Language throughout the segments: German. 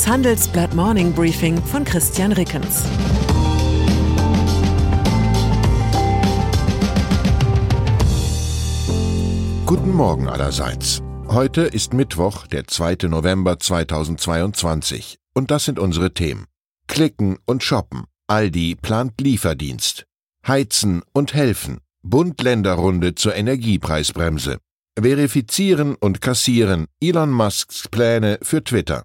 Das Handelsblatt Morning Briefing von Christian Rickens. Guten Morgen allerseits. Heute ist Mittwoch, der 2. November 2022. Und das sind unsere Themen. Klicken und shoppen. Aldi plant Lieferdienst. Heizen und helfen. Bund-Länder-Runde zur Energiepreisbremse. Verifizieren und kassieren. Elon Musks Pläne für Twitter.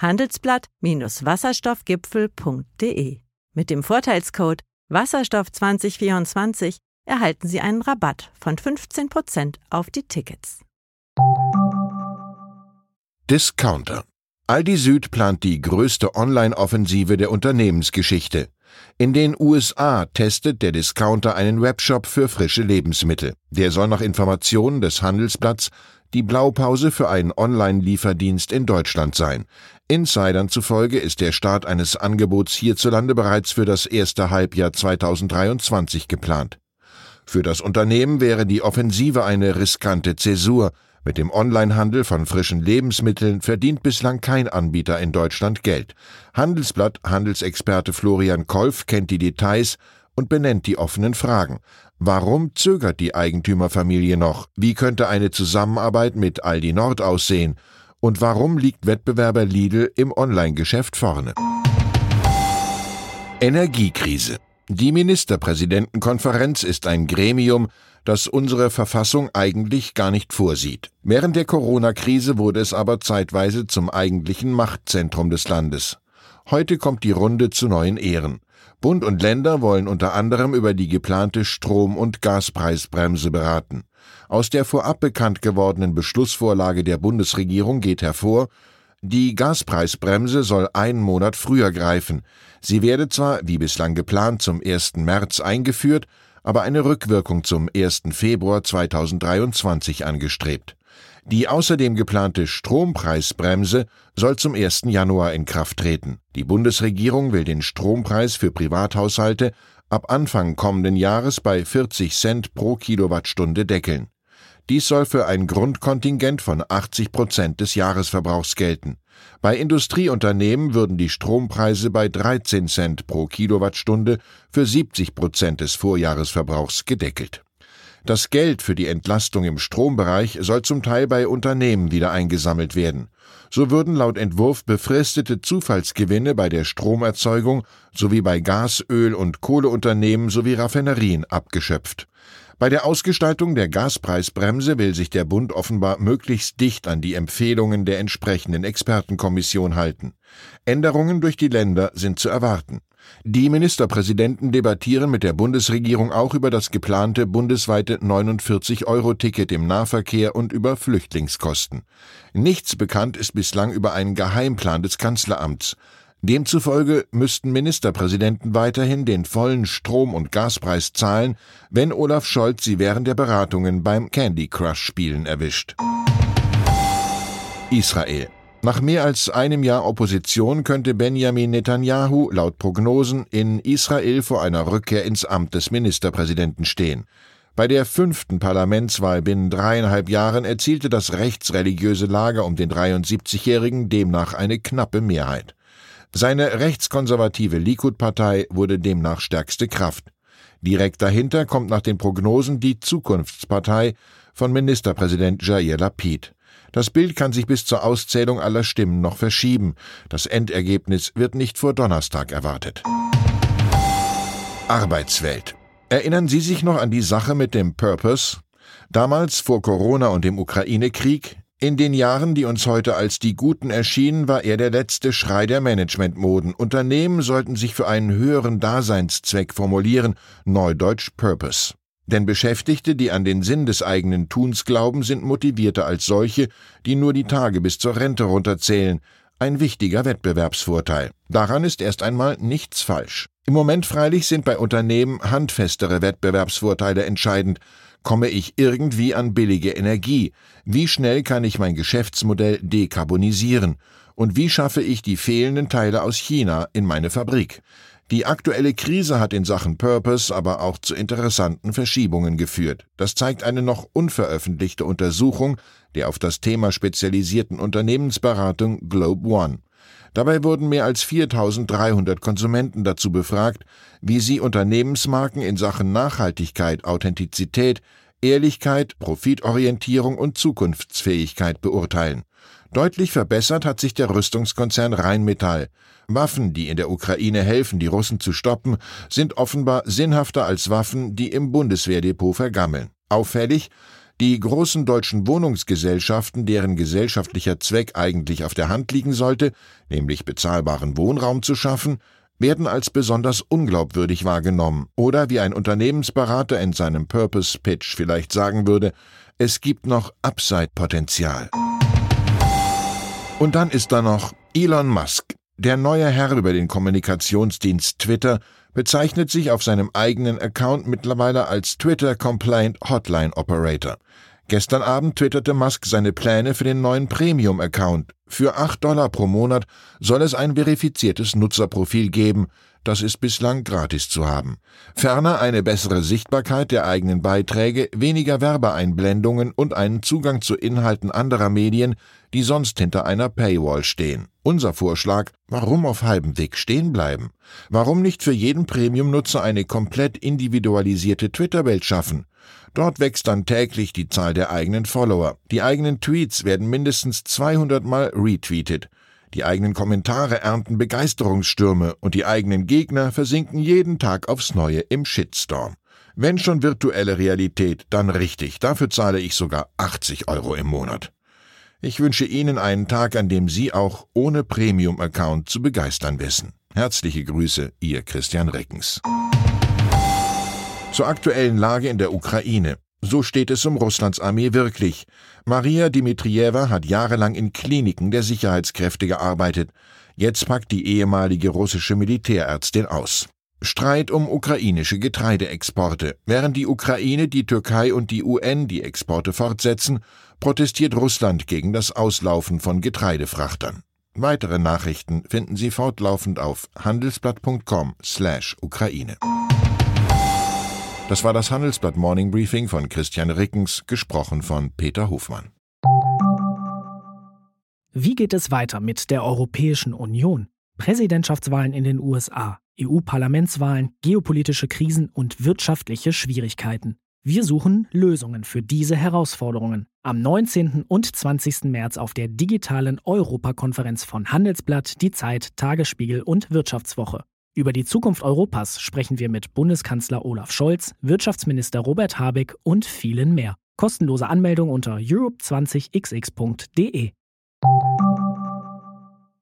handelsblatt-wasserstoffgipfel.de. Mit dem Vorteilscode Wasserstoff 2024 erhalten Sie einen Rabatt von 15% auf die Tickets. Discounter. Aldi Süd plant die größte Online-Offensive der Unternehmensgeschichte. In den USA testet der Discounter einen Webshop für frische Lebensmittel. Der soll nach Informationen des Handelsblatts die Blaupause für einen Online-Lieferdienst in Deutschland sein. Insidern zufolge ist der Start eines Angebots hierzulande bereits für das erste Halbjahr 2023 geplant. Für das Unternehmen wäre die Offensive eine riskante Zäsur. Mit dem Onlinehandel von frischen Lebensmitteln verdient bislang kein Anbieter in Deutschland Geld. Handelsblatt Handelsexperte Florian Kolf kennt die Details und benennt die offenen Fragen. Warum zögert die Eigentümerfamilie noch? Wie könnte eine Zusammenarbeit mit Aldi Nord aussehen? Und warum liegt Wettbewerber Lidl im Online-Geschäft vorne? Energiekrise. Die Ministerpräsidentenkonferenz ist ein Gremium, das unsere Verfassung eigentlich gar nicht vorsieht. Während der Corona-Krise wurde es aber zeitweise zum eigentlichen Machtzentrum des Landes. Heute kommt die Runde zu neuen Ehren. Bund und Länder wollen unter anderem über die geplante Strom- und Gaspreisbremse beraten. Aus der vorab bekannt gewordenen Beschlussvorlage der Bundesregierung geht hervor, die Gaspreisbremse soll einen Monat früher greifen. Sie werde zwar, wie bislang geplant, zum 1. März eingeführt, aber eine Rückwirkung zum 1. Februar 2023 angestrebt. Die außerdem geplante Strompreisbremse soll zum 1. Januar in Kraft treten. Die Bundesregierung will den Strompreis für Privathaushalte ab Anfang kommenden Jahres bei 40 Cent pro Kilowattstunde deckeln. Dies soll für ein Grundkontingent von 80 Prozent des Jahresverbrauchs gelten. Bei Industrieunternehmen würden die Strompreise bei 13 Cent pro Kilowattstunde für 70 Prozent des Vorjahresverbrauchs gedeckelt. Das Geld für die Entlastung im Strombereich soll zum Teil bei Unternehmen wieder eingesammelt werden. So würden laut Entwurf befristete Zufallsgewinne bei der Stromerzeugung sowie bei Gas-, Öl- und Kohleunternehmen sowie Raffinerien abgeschöpft. Bei der Ausgestaltung der Gaspreisbremse will sich der Bund offenbar möglichst dicht an die Empfehlungen der entsprechenden Expertenkommission halten. Änderungen durch die Länder sind zu erwarten. Die Ministerpräsidenten debattieren mit der Bundesregierung auch über das geplante bundesweite 49-Euro-Ticket im Nahverkehr und über Flüchtlingskosten. Nichts bekannt ist bislang über einen Geheimplan des Kanzleramts. Demzufolge müssten Ministerpräsidenten weiterhin den vollen Strom- und Gaspreis zahlen, wenn Olaf Scholz sie während der Beratungen beim Candy Crush Spielen erwischt. Israel. Nach mehr als einem Jahr Opposition könnte Benjamin Netanyahu laut Prognosen in Israel vor einer Rückkehr ins Amt des Ministerpräsidenten stehen. Bei der fünften Parlamentswahl binnen dreieinhalb Jahren erzielte das rechtsreligiöse Lager um den 73-Jährigen demnach eine knappe Mehrheit. Seine rechtskonservative Likud-Partei wurde demnach stärkste Kraft. Direkt dahinter kommt nach den Prognosen die Zukunftspartei von Ministerpräsident Jair Lapid. Das Bild kann sich bis zur Auszählung aller Stimmen noch verschieben. Das Endergebnis wird nicht vor Donnerstag erwartet. Arbeitswelt. Erinnern Sie sich noch an die Sache mit dem Purpose? Damals vor Corona und dem Ukraine-Krieg in den Jahren, die uns heute als die Guten erschienen, war er der letzte Schrei der Managementmoden. Unternehmen sollten sich für einen höheren Daseinszweck formulieren, neudeutsch Purpose. Denn Beschäftigte, die an den Sinn des eigenen Tuns glauben, sind motivierter als solche, die nur die Tage bis zur Rente runterzählen. ein wichtiger Wettbewerbsvorteil. Daran ist erst einmal nichts falsch. Im Moment freilich sind bei Unternehmen handfestere Wettbewerbsvorteile entscheidend. Komme ich irgendwie an billige Energie? Wie schnell kann ich mein Geschäftsmodell dekarbonisieren? Und wie schaffe ich die fehlenden Teile aus China in meine Fabrik? Die aktuelle Krise hat in Sachen Purpose aber auch zu interessanten Verschiebungen geführt. Das zeigt eine noch unveröffentlichte Untersuchung der auf das Thema spezialisierten Unternehmensberatung Globe One. Dabei wurden mehr als 4300 Konsumenten dazu befragt, wie sie Unternehmensmarken in Sachen Nachhaltigkeit, Authentizität, Ehrlichkeit, Profitorientierung und Zukunftsfähigkeit beurteilen. Deutlich verbessert hat sich der Rüstungskonzern Rheinmetall. Waffen, die in der Ukraine helfen, die Russen zu stoppen, sind offenbar sinnhafter als Waffen, die im Bundeswehrdepot vergammeln. Auffällig, die großen deutschen Wohnungsgesellschaften, deren gesellschaftlicher Zweck eigentlich auf der Hand liegen sollte, nämlich bezahlbaren Wohnraum zu schaffen, werden als besonders unglaubwürdig wahrgenommen oder wie ein Unternehmensberater in seinem Purpose Pitch vielleicht sagen würde, es gibt noch Upside-Potenzial. Und dann ist da noch Elon Musk. Der neue Herr über den Kommunikationsdienst Twitter bezeichnet sich auf seinem eigenen Account mittlerweile als Twitter Complaint Hotline Operator. Gestern Abend twitterte Musk seine Pläne für den neuen Premium-Account. Für 8 Dollar pro Monat soll es ein verifiziertes Nutzerprofil geben, das ist bislang gratis zu haben. Ferner eine bessere Sichtbarkeit der eigenen Beiträge, weniger Werbeeinblendungen und einen Zugang zu Inhalten anderer Medien, die sonst hinter einer Paywall stehen. Unser Vorschlag, warum auf halbem Weg stehen bleiben? Warum nicht für jeden Premium-Nutzer eine komplett individualisierte Twitter-Welt schaffen? Dort wächst dann täglich die Zahl der eigenen Follower. Die eigenen Tweets werden mindestens 200 Mal retweetet. Die eigenen Kommentare ernten Begeisterungsstürme und die eigenen Gegner versinken jeden Tag aufs Neue im Shitstorm. Wenn schon virtuelle Realität, dann richtig. Dafür zahle ich sogar 80 Euro im Monat. Ich wünsche Ihnen einen Tag, an dem Sie auch ohne Premium-Account zu begeistern wissen. Herzliche Grüße, Ihr Christian Reckens. Zur aktuellen Lage in der Ukraine. So steht es um Russlands Armee wirklich. Maria Dmitrijewa hat jahrelang in Kliniken der Sicherheitskräfte gearbeitet. Jetzt packt die ehemalige russische Militärärztin aus. Streit um ukrainische Getreideexporte. Während die Ukraine, die Türkei und die UN die Exporte fortsetzen, protestiert Russland gegen das Auslaufen von Getreidefrachtern. Weitere Nachrichten finden Sie fortlaufend auf handelsblatt.com/Ukraine. das war das Handelsblatt Morning Briefing von Christian Rickens, gesprochen von Peter Hofmann. Wie geht es weiter mit der Europäischen Union? Präsidentschaftswahlen in den USA, EU-Parlamentswahlen, geopolitische Krisen und wirtschaftliche Schwierigkeiten. Wir suchen Lösungen für diese Herausforderungen. Am 19. und 20. März auf der digitalen Europakonferenz von Handelsblatt, Die Zeit, Tagesspiegel und Wirtschaftswoche. Über die Zukunft Europas sprechen wir mit Bundeskanzler Olaf Scholz, Wirtschaftsminister Robert Habeck und vielen mehr. Kostenlose Anmeldung unter europe20xx.de.